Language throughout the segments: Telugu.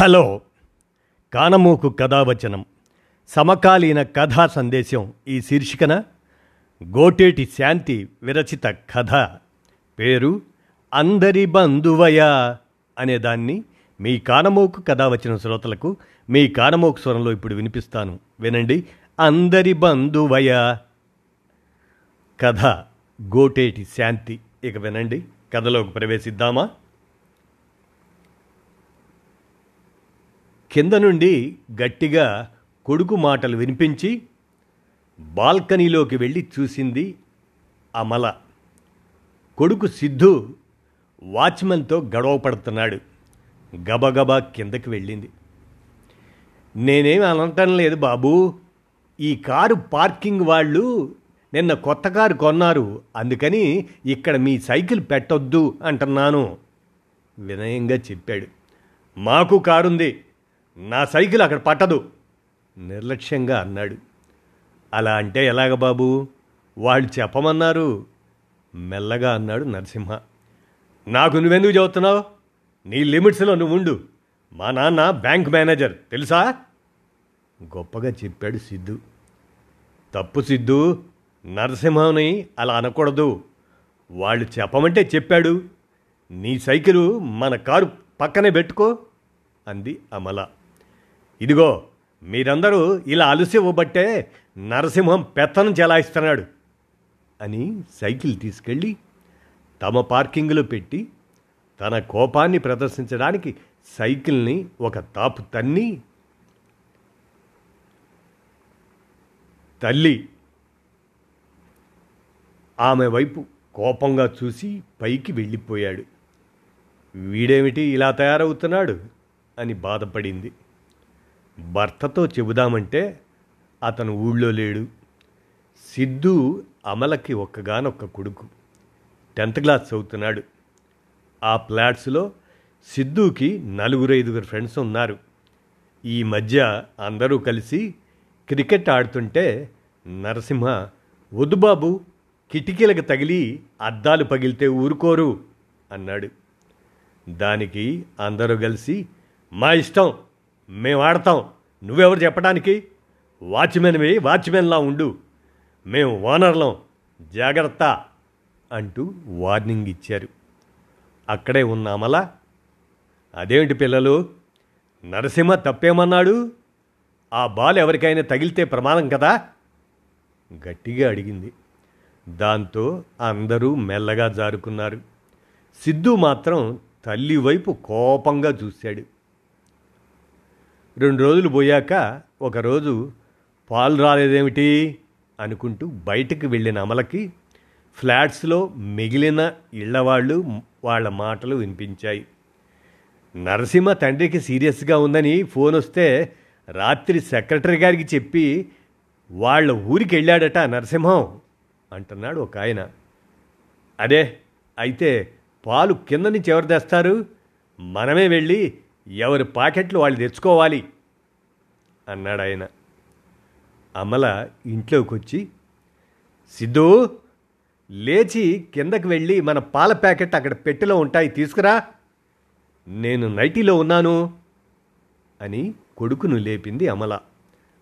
హలో. కానమూకు కథావచనం. సమకాలీన కథా సందేశం ఈ శీర్షికన గోటేటి శాంతి విరచిత కథ. పేరు అందరి బంధువయ అనేదాన్ని మీ కానమోకు కథావచన శ్రోతలకు మీ కానమోకు స్వరంలో ఇప్పుడు వినిపిస్తాను. వినండి. అందరి బంధువయ. కథ గోటేటి శాంతి. ఇక వినండి. కథలోకి ప్రవేశిద్దామా? కింద నుండి గట్టిగా కొడుకు మాటలు వినిపించి బాల్కనీలోకి వెళ్ళి చూసింది అమల. కొడుకు సిద్ధు వాచ్మెన్తో గొడవ పడుతున్నాడు. గబగబా కిందకి వెళ్ళింది. నేనేమి అనటం లేదు బాబు. ఈ కారు పార్కింగ్ వాళ్ళు నిన్న కొత్త కారు కొన్నారు. అందుకని ఇక్కడ మీ సైకిల్ పెట్టొద్దు అంటున్నాను వినయంగా చెప్పాడు. మాకు కారుంది. నా సైకిల్ అక్కడ పట్టదు నిర్లక్ష్యంగా అన్నాడు. అలా అంటే ఎలాగ బాబు? వాళ్ళు చెప్పమన్నారు. మెల్లగా అన్నాడు నరసింహ. నాకు నువ్వెందుకు చదువుతున్నావు? నీ లిమిట్స్లో నువ్వు ఉండు మా నాన్న బ్యాంక్ మేనేజర్ తెలుసా? గొప్పగా చెప్పాడు సిద్ధు. తప్పు సిద్ధు నరసింహని అలా అనకూడదు. వాళ్ళు చెప్పమంటే చెప్పాడు. నీ సైకిలు మన కారు పక్కనే పెట్టుకో అంది అమల. ఇదిగో మీరందరూ ఇలా అలసివ్వబట్టే నరసింహం పెత్తనం చెలాయిస్తున్నాడు అని సైకిల్ తీసుకెళ్ళి తమ పార్కింగ్లో పెట్టి తన కోపాన్ని ప్రదర్శించడానికి సైకిల్ని ఒక తాపు తన్ని తల్లి ఆమె వైపు కోపంగా చూసి పైకి వెళ్ళిపోయాడు. వీడేమిటి ఇలా తయారవుతున్నాడు అని బాధపడింది. భర్తతో చెబుదామంటే అతను ఊళ్ళో లేడు. సిద్ధు అమలకి ఒక్కగానొక్క కొడుకు. టెన్త్ క్లాస్ చదువుతున్నాడు. ఆ ఫ్లాట్స్లో సిద్ధుకి నలుగురు ఐదుగురు ఫ్రెండ్స్ ఉన్నారు. ఈ మధ్య అందరూ కలిసి క్రికెట్ ఆడుతుంటే నరసింహ వద్దు బాబు కిటికీలకు తగిలి అద్దాలు పగిలితే ఊరుకోరు అన్నాడు. దానికి అందరూ కలిసి మా ఇష్టం మేము ఆడతాం. నువ్వెవరు చెప్పడానికి? వాచ్మెన్వి వాచ్మెన్లా ఉండు. మేము ఓనర్లం. జాగ్రత్త అంటూ వార్నింగ్ ఇచ్చారు. అక్కడే ఉన్న అమల అదేమిటి పిల్లలు? నరసింహ తప్పేమన్నాడు? ఆ బాల్ ఎవరికైనా తగిలితే ప్రమాదం కదా? గట్టిగా అడిగింది. దాంతో అందరూ మెల్లగా జారుకున్నారు. సిద్ధు మాత్రం తల్లి వైపు కోపంగా చూశాడు. రెండు రోజులు పోయాక ఒకరోజు పాలు రాలేదేమిటి అనుకుంటూ బయటకు వెళ్ళిన అమలకి ఫ్లాట్స్లో మిగిలిన ఇళ్ళవాళ్ళు వాళ్ళ మాటలు వినిపించాయి. నరసింహ తండ్రికి సీరియస్గా ఉందని ఫోన్ వస్తే రాత్రి సెక్రటరీ గారికి చెప్పి వాళ్ళ ఊరికి వెళ్ళాడట నరసింహం అంటున్నాడు ఒక ఆయన. అదే అయితే పాలు కింద నుంచి ఎవరు తెస్తారు? మనమే వెళ్ళి ఎవరి పాకెట్లు వాళ్ళు తెచ్చుకోవాలి అన్నాడు ఆయన. అమల ఇంట్లోకి వచ్చి సిద్ధు లేచి కిందకి వెళ్ళి మన పాల ప్యాకెట్ అక్కడ పెట్టెలో ఉంటాయి తీసుకురా. నేను నైటీలో ఉన్నాను అని కొడుకును లేపింది అమల.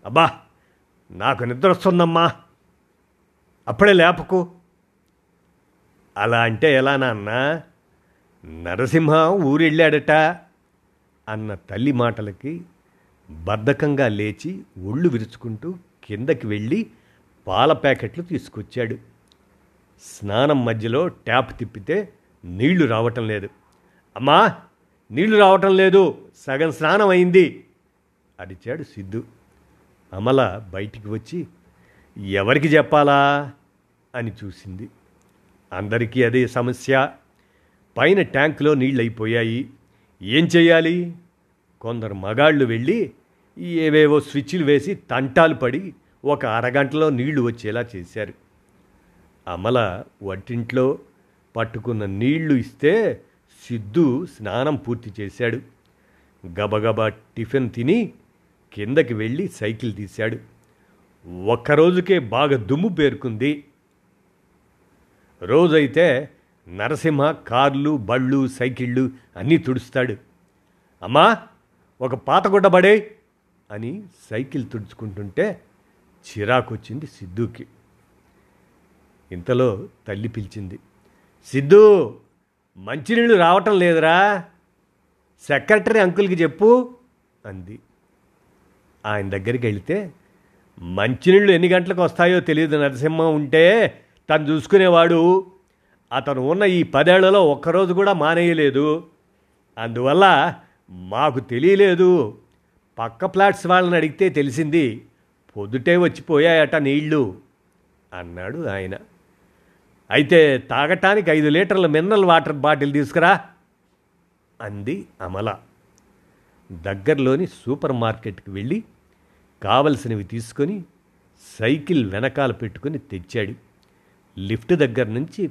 అబ్బా నాకు నిద్ర వస్తుందమ్మా. అప్పుడే లేపకు. అలా అంటే ఎలా నాన్న? నరసింహ ఊరెళ్ళాడట. అన్న తల్లి మాటలకి బద్ధకంగా లేచి ఒళ్ళు విరుచుకుంటూ కిందకి వెళ్ళి పాల ప్యాకెట్లు తీసుకొచ్చాడు. స్నానం మధ్యలో ట్యాప్ తిప్పితే నీళ్ళు రావటం లేదు. అమ్మా నీళ్ళు రావటం లేదు. సగం స్నానం అయింది. అరిచాడు సిద్ధు. అమల బయటికి వచ్చి ఎవరికి చెప్పాలా? అని చూసింది. అందరికీ అదే సమస్య. పైన ట్యాంకులో నీళ్ళు అయిపోయాయి ఏం చేయాలి కొందరు మగాళ్ళు వెళ్ళి ఏవేవో స్విచ్లు వేసి తంటాలు పడి ఒక అరగంటలో నీళ్ళు వచ్చేలా చేశారు. అమల వంటింట్లో పట్టుకున్న నీళ్ళు ఇస్తే సిద్ధు స్నానం పూర్తి చేశాడు. గబగబా టిఫిన్ తిని కిందకి వెళ్ళి సైకిల్ తీశాడు. ఒక్కరోజుకే బాగా దుమ్ము పేరుకుంది. రోజైతే నరసింహ కార్లు బళ్ళు సైకిళ్ళు అన్నీ తుడుస్తాడు. అమ్మా ఒక పాతగుడ్డ పడే అని సైకిల్ తుడుచుకుంటుంటే చిరాకొచ్చింది సిద్ధుకి. ఇంతలో తల్లి పిలిచింది సిద్ధు మంచినీళ్ళు రావటం లేదురా. సెక్రటరీ అంకుల్కి చెప్పు అంది. ఆయన దగ్గరికి వెళితే మంచినీళ్ళు ఎన్ని గంటలకు వస్తాయో తెలియదు నరసింహం ఉంటే తను చూసుకునేవాడు. అతను ఉన్న ఈ పదేళ్ళలో ఒక్కరోజు కూడా మానేయలేదు. అందువల్ల మాకు తెలియలేదు. పక్క ఫ్లాట్స్ వాళ్ళని అడిగితే తెలిసింది పొద్దుటే వచ్చిపోయాయట నీళ్ళు అన్నాడు ఆయన. అయితే తాగటానికి ఐదు లీటర్ల మినరల్ వాటర్ బాటిల్ తీసుకురా అంది అమల. దగ్గరలోని సూపర్ మార్కెట్కి వెళ్ళి కావలసినవి తీసుకొని సైకిల్ వెనకాల పెట్టుకొని తెచ్చాడు. లిఫ్ట్ దగ్గర నుంచి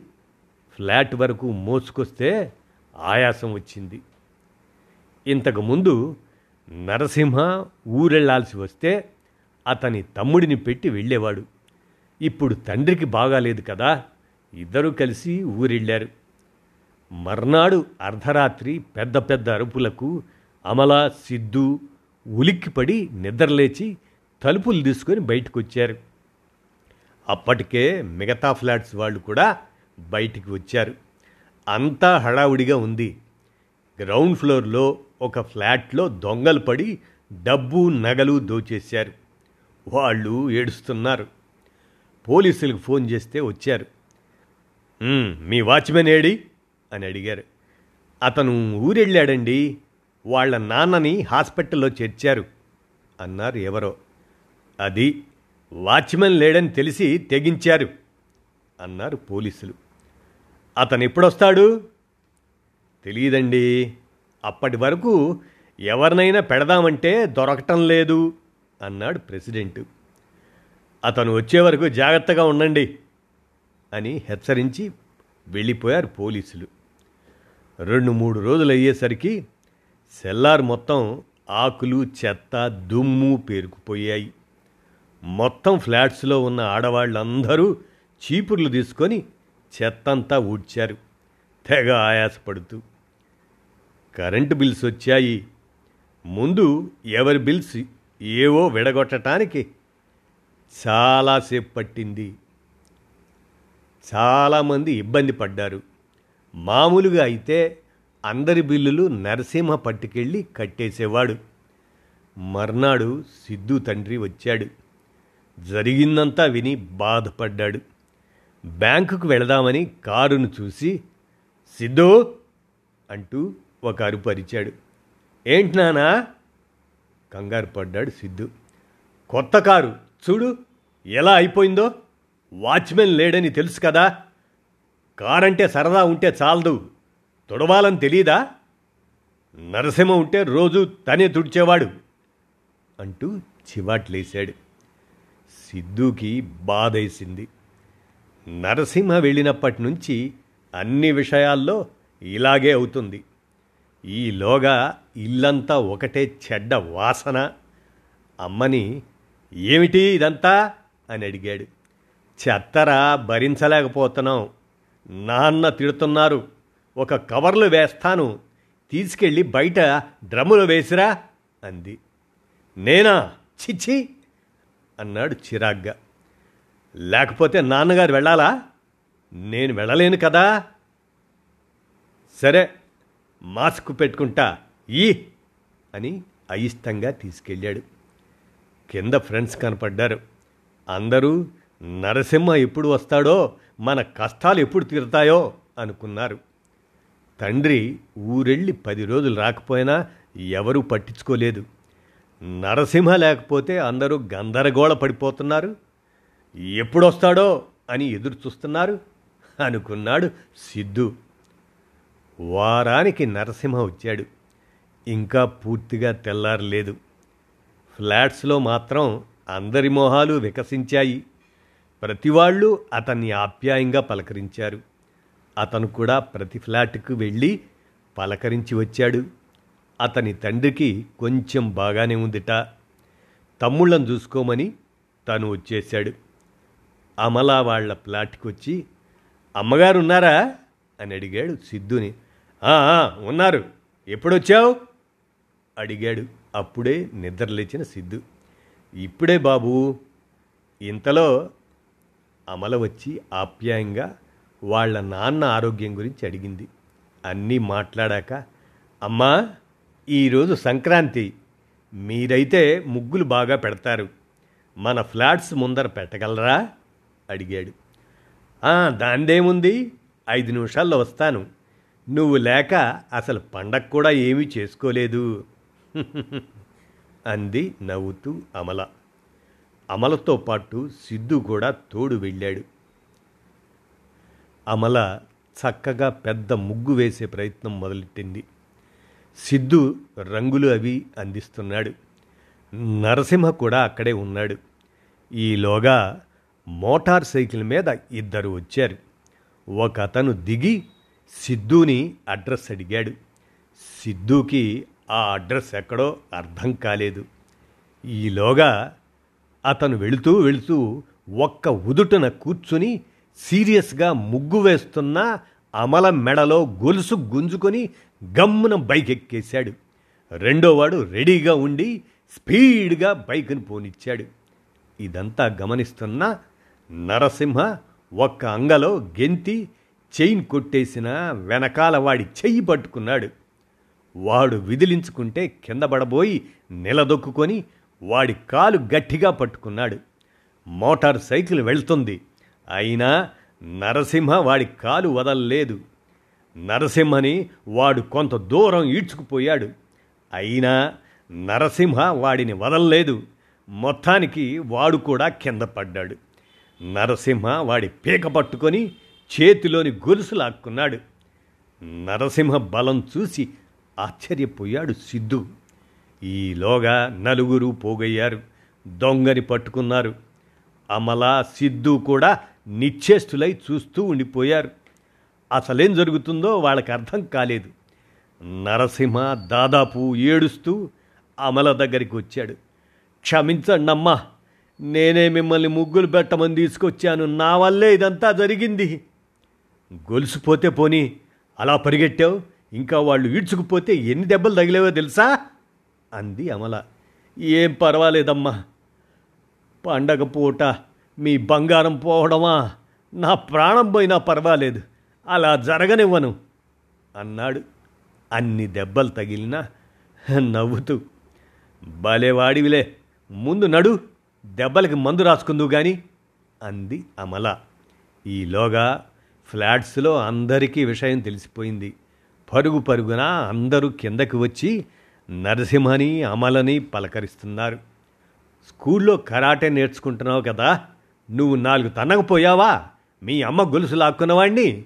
ఫ్లాట్ వరకు మోసుకొస్తే ఆయాసం వచ్చింది. ఇంతకుముందు నరసింహ ఊరెళ్ళాల్సి వస్తే అతని తమ్ముడిని పెట్టి వెళ్ళేవాడు. ఇప్పుడు తండ్రికి బాగాలేదు కదా ఇద్దరూ కలిసి ఊరెళ్ళారు. మర్నాడు అర్ధరాత్రి పెద్ద పెద్ద అరుపులకు అమల సిద్ధు ఉలిక్కిపడి నిద్రలేచి తలుపులు తీసుకొని బయటకు వచ్చారు అప్పటికే మిగతా ఫ్లాట్స్ వాళ్ళు కూడా బయటికి వచ్చారు. అంతా హడావుడిగా ఉంది. గ్రౌండ్ ఫ్లోర్లో ఒక ఫ్లాట్లో దొంగలు పడి డబ్బు నగలు దోచేశారు. వాళ్ళు ఏడుస్తున్నారు. పోలీసులకు ఫోన్ చేస్తే వచ్చారు. మీ వాచ్మెన్ ఏడి? అని అడిగారు. అతను ఊరెళ్ళాడండి. వాళ్ళ నాన్నని హాస్పిటల్లో చేర్చారు. అన్నారు ఎవరో. అది వాచ్మెన్ లేడని తెలిసి తెగించారు. అన్నారు పోలీసులు. అతను ఎప్పుడొస్తాడు? తెలియదండి అప్పటి వరకు ఎవరినైనా పెడదామంటే దొరకటం లేదు అన్నాడు ప్రెసిడెంట్. అతను వచ్చే వరకు జాగ్రత్తగా ఉండండి అని హెచ్చరించి వెళ్ళిపోయారు పోలీసులు. రెండు మూడు రోజులు అయ్యేసరికి సెల్లార్ మొత్తం ఆకులు చెత్త దుమ్ము పేరుకుపోయాయి. మొత్తం ఫ్లాట్స్లో ఉన్న ఆడవాళ్ళందరూ చీపుర్లు తీసుకొని చెత్తంతా ఊడ్చారు. తెగ ఆయాసపడుతూ. కరెంటు బిల్స్ వచ్చాయి. ముందు ఎవరి బిల్స్ ఏవో విడగొట్టడానికి చాలాసేపు పట్టింది. చాలామంది ఇబ్బంది పడ్డారు. మామూలుగా అయితే అందరి బిల్లులు నరసింహ పట్టుకెళ్ళి కట్టేసేవాడు. మర్నాడు సిద్ధు తండ్రి వచ్చాడు. జరిగిందంతా విని బాధపడ్డాడు. బ్యాంకుకు వెళదామని కారును చూసి సిద్ధు అంటూ ఒక అరుపు అరిచాడు ఏంటి నానా కంగారు పడ్డాడు సిద్ధు. కొత్త కారు చూడు ఎలా అయిపోయిందో? వాచ్మెన్ లేడని తెలుసు కదా. కారంటే సరదా ఉంటే చాలదు. తుడవాలని తెలీదా? నరసింహ ఉంటే రోజు తనే తుడిచేవాడు అంటూ చివాట్లేశాడు. సిద్ధుకి బాధేసింది. నరసింహ వెళ్ళినప్పటి నుంచి అన్ని విషయాల్లో ఇలాగే అవుతుంది. ఈలోగా ఇల్లంతా ఒకటే చెడ్డ వాసన. అమ్మని ఏమిటి ఇదంతా? అని అడిగాడు. చెత్తరా భరించలేకపోతున్నాం. నాన్న తిడుతున్నారు. ఒక కవర్లు వేస్తాను. తీసుకెళ్ళి బయట డ్రమ్ములు వేసిరా అంది. నేనా? చిచ్చి! అన్నాడు చిరాగ్గా. లేకపోతే నాన్నగారు వెళ్ళాలా? నేను వెళ్ళలేను కదా? సరే మాస్క్ పెట్టుకుంటా ఈ! అని అయిష్టంగా తీసుకెళ్ళాడు. కింద ఫ్రెండ్స్ కనపడ్డారు. అందరూ నరసింహ ఎప్పుడు వస్తాడో మన కష్టాలు ఎప్పుడు తీరుతాయో అనుకున్నారు. తండ్రి ఊరెళ్ళి పది రోజులు రాకపోయినా ఎవరూ పట్టించుకోలేదు. నరసింహ లేకపోతే అందరూ గందరగోళ పడిపోతున్నారు. ఎప్పుడొస్తాడో అని ఎదురు చూస్తున్నారు అనుకున్నాడు సిద్ధు. వారానికి నరసింహ వచ్చాడు. ఇంకా పూర్తిగా తెల్లారలేదు. ఫ్లాట్స్లో మాత్రం అందరి మొహాలు వికసించాయి. ప్రతివాళ్ళు అతన్ని ఆప్యాయంగా పలకరించారు. అతను కూడా ప్రతి ఫ్లాట్కు వెళ్ళి పలకరించి వచ్చాడు. అతని తండ్రికి కొంచెం బాగానే ఉందిట. తమ్ముళ్ళను చూసుకోమని తను వచ్చేశాడు. అమలా వాళ్ళ ఫ్లాట్కి వచ్చి అమ్మగారు ఉన్నారా? అని అడిగాడు సిద్ధుని. ఉన్నారు. ఎప్పుడొచ్చావు? అడిగాడు. అప్పుడే నిద్రలేచిన సిద్ధు. ఇప్పుడే బాబు ఇంతలో అమల వచ్చి ఆప్యాయంగా వాళ్ళ నాన్న ఆరోగ్యం గురించి అడిగింది. అన్నీ మాట్లాడాక అమ్మా ఈరోజు సంక్రాంతి. మీరైతే ముగ్గులు బాగా పెడతారు. మన ఫ్లాట్స్ ముందర పెట్టగలరా? అడిగాడు. దాందేముంది? ఐదు నిమిషాల్లో వస్తాను. నువ్వు లేక అసలు పండగ కూడా ఏమీ చేసుకోలేదు. అంది నవ్వుతూ అమల. అమలతో పాటు సిద్ధు కూడా తోడు వెళ్ళాడు. అమల చక్కగా పెద్ద ముగ్గు వేసే ప్రయత్నం మొదలెట్టింది. సిద్ధు రంగులు అవి అందిస్తున్నాడు. నరసింహ కూడా అక్కడే ఉన్నాడు. ఈలోగా మోటార్ సైకిల్ మీద ఇద్దరు వచ్చారు. ఒక అతను దిగి సిద్ధూని అడ్రస్ అడిగాడు. సిద్ధూకి ఆ అడ్రస్ ఎక్కడో అర్థం కాలేదు. ఈలోగా అతను వెళుతూ వెళుతూ ఒక్క ఉదుటన కూర్చుని సీరియస్గా ముగ్గు వేస్తున్న అమల మెడలో గొలుసు గుంజుకొని గమ్మున బైక్ ఎక్కేశాడు రెండోవాడు రెడీగా ఉండి స్పీడ్గా బైక్ను పోనిచ్చాడు. ఇదంతా గమనిస్తున్న నరసింహ ఒక్క అంగలో గెంతి చైన్ కొట్టేసిన వెనకాల వాడి చెయ్యి పట్టుకున్నాడు. వాడు విదిలించుకుంటే కింద పడబోయి నిలదొక్కుకొని వాడి కాలు గట్టిగా పట్టుకున్నాడు. మోటార్ సైకిల్ వెళ్తుంది. అయినా నరసింహ వాడి కాలు వదలలేదు. నరసింహని వాడు కొంత దూరం ఈడ్చుకుపోయాడు. అయినా నరసింహ వాడిని వదలలేదు. మొత్తానికి వాడు కూడా కింద పడ్డాడు. నరసింహ వాడి పీక పట్టుకొని చేతిలోని గొలుసు లాక్కున్నాడు నరసింహ బలం చూసి ఆశ్చర్యపోయాడు సిద్ధు. ఈలోగా నలుగురు పోగయ్యారు. దొంగని పట్టుకున్నారు. అమల సిద్ధు కూడా నిశ్చేష్టులై చూస్తూ ఉండిపోయారు. అసలేం జరుగుతుందో వాళ్ళకి అర్థం కాలేదు. నరసింహ దాదాపు ఏడుస్తూ అమల దగ్గరికి వచ్చాడు. క్షమించండమ్మా నేనే మిమ్మల్ని ముగ్గులు పెట్టమని తీసుకొచ్చాను. నా వల్లే ఇదంతా జరిగింది. గొలుసుపోతే పోని అలా పరిగెట్టావు ఇంకా వాళ్ళు ఈడ్చుకుపోతే ఎన్ని దెబ్బలు తగిలేవో తెలుసా? అంది అమల. ఏం పర్వాలేదమ్మా. పండగ పూట మీ బంగారం పోవడమా? నా ప్రాణం పోయినా పర్వాలేదు. అలా జరగనివ్వను అన్నాడు. అన్ని దెబ్బలు తగిలినా నవ్వుతూ. భలేవాడివిలే ముందు నడు దెబ్బలకి మందు రాసుకుందువు కానీ అంది అమల. ఈలోగా ఫ్లాట్స్లో అందరికీ విషయం తెలిసిపోయింది. పరుగు పరుగున అందరూ కిందకి వచ్చి నరసింహని అమలని పలకరిస్తున్నారు. స్కూల్లో కరాటే నేర్చుకుంటున్నావు కదా నువ్వు నాలుగు తన్నకపోయావా మీ అమ్మ గొలుసు లాక్కున్నవాణ్ణి?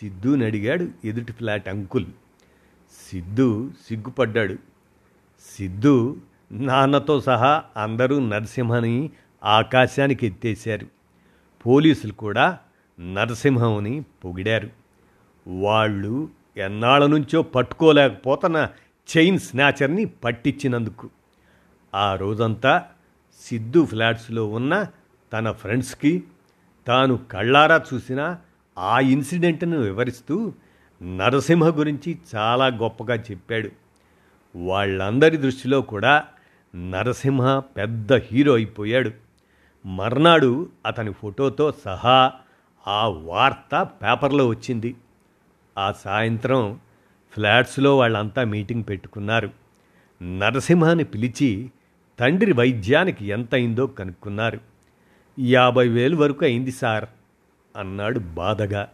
సిద్ధుని అడిగాడు ఎదుటి ఫ్లాట్ అంకుల్. సిద్ధు సిగ్గుపడ్డాడు. సిద్ధు నాన్నతో సహా అందరూ నరసింహని ఆకాశానికి ఎత్తేశారు పోలీసులు కూడా నరసింహంని పొగిడారు. వాళ్ళు ఎన్నాళ్ళ నుంచో పట్టుకోలేకపోతున్న చైన్ స్నాచర్ని పట్టించినందుకు. ఆ రోజంతా సిద్ధు ఫ్లాట్స్లో ఉన్న తన ఫ్రెండ్స్కి తాను కళ్ళారా చూసిన ఆ ఇన్సిడెంట్ను వివరిస్తూ నరసింహ గురించి చాలా గొప్పగా చెప్పాడు. వాళ్ళందరి దృష్టిలో కూడా నరసింహ పెద్ద హీరో అయిపోయాడు. మర్నాడు అతని ఫోటోతో సహా ఆ వార్త పేపర్లో వచ్చింది. ఆ సాయంత్రం ఫ్లాట్స్లో వాళ్ళంతా మీటింగ్ పెట్టుకున్నారు. నరసింహాని పిలిచి తండ్రి వైద్యానికి ఎంత అయిందో కనుక్కున్నారు. యాభై వేలు వరకు అయింది సార్ అన్నాడు బాధగా.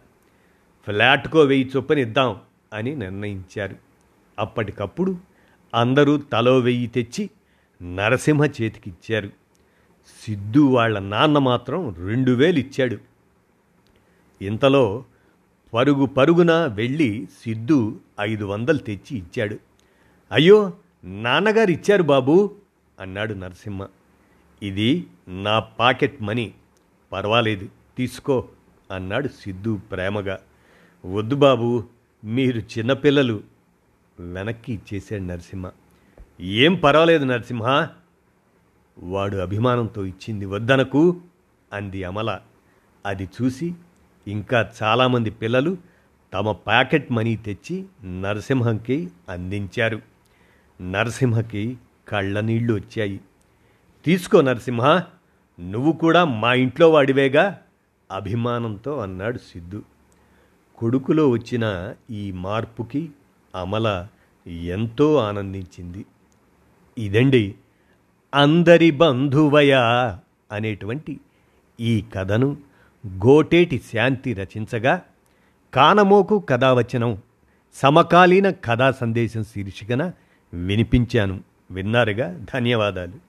ఫ్లాట్కో వెయ్యి చొప్పున ఇద్దాం అని నిర్ణయించారు. అప్పటికప్పుడు అందరూ తలో వెయ్యి తెచ్చి నరసింహ చేతికిచ్చారు. సిద్ధు వాళ్ళ నాన్న మాత్రం రెండు వేలు ఇచ్చాడు. ఇంతలో పరుగు పరుగున వెళ్ళి సిద్ధు ఐదు వందలు తెచ్చి ఇచ్చాడు. అయ్యో నాన్నగారు ఇచ్చారు బాబు అన్నాడు నరసింహ. ఇది నా పాకెట్ మనీ. పర్వాలేదు తీసుకో అన్నాడు సిద్ధు ప్రేమగా. వద్దు బాబు మీరు చిన్నపిల్లలు వెనక్కి ఇచ్చేశాడు నరసింహ. ఏం పర్వాలేదు నరసింహ వాడు అభిమానంతో ఇచ్చింది వద్దనకు అంది అమల. అది చూసి ఇంకా చాలామంది పిల్లలు తమ ప్యాకెట్ మనీ తెచ్చి నరసింహంకి అందించారు. నరసింహకి కళ్ళనీళ్ళు వచ్చాయి. తీసుకో నరసింహ నువ్వు కూడా మా ఇంట్లో వాడివేగా అభిమానంతో అన్నాడు సిద్ధు. కొడుకులో వచ్చిన ఈ మార్పుకి అమల ఎంతో ఆనందించింది. ఇదండి అందరి బంధువయ అనేటువంటి ఈ కథను గోటేటి శాంతి రచించగా కానమోకు కథావచనం సమకాలీన కథా సందేశం శీర్షికన వినిపించాను. విన్నారుగా? ధన్యవాదాలు.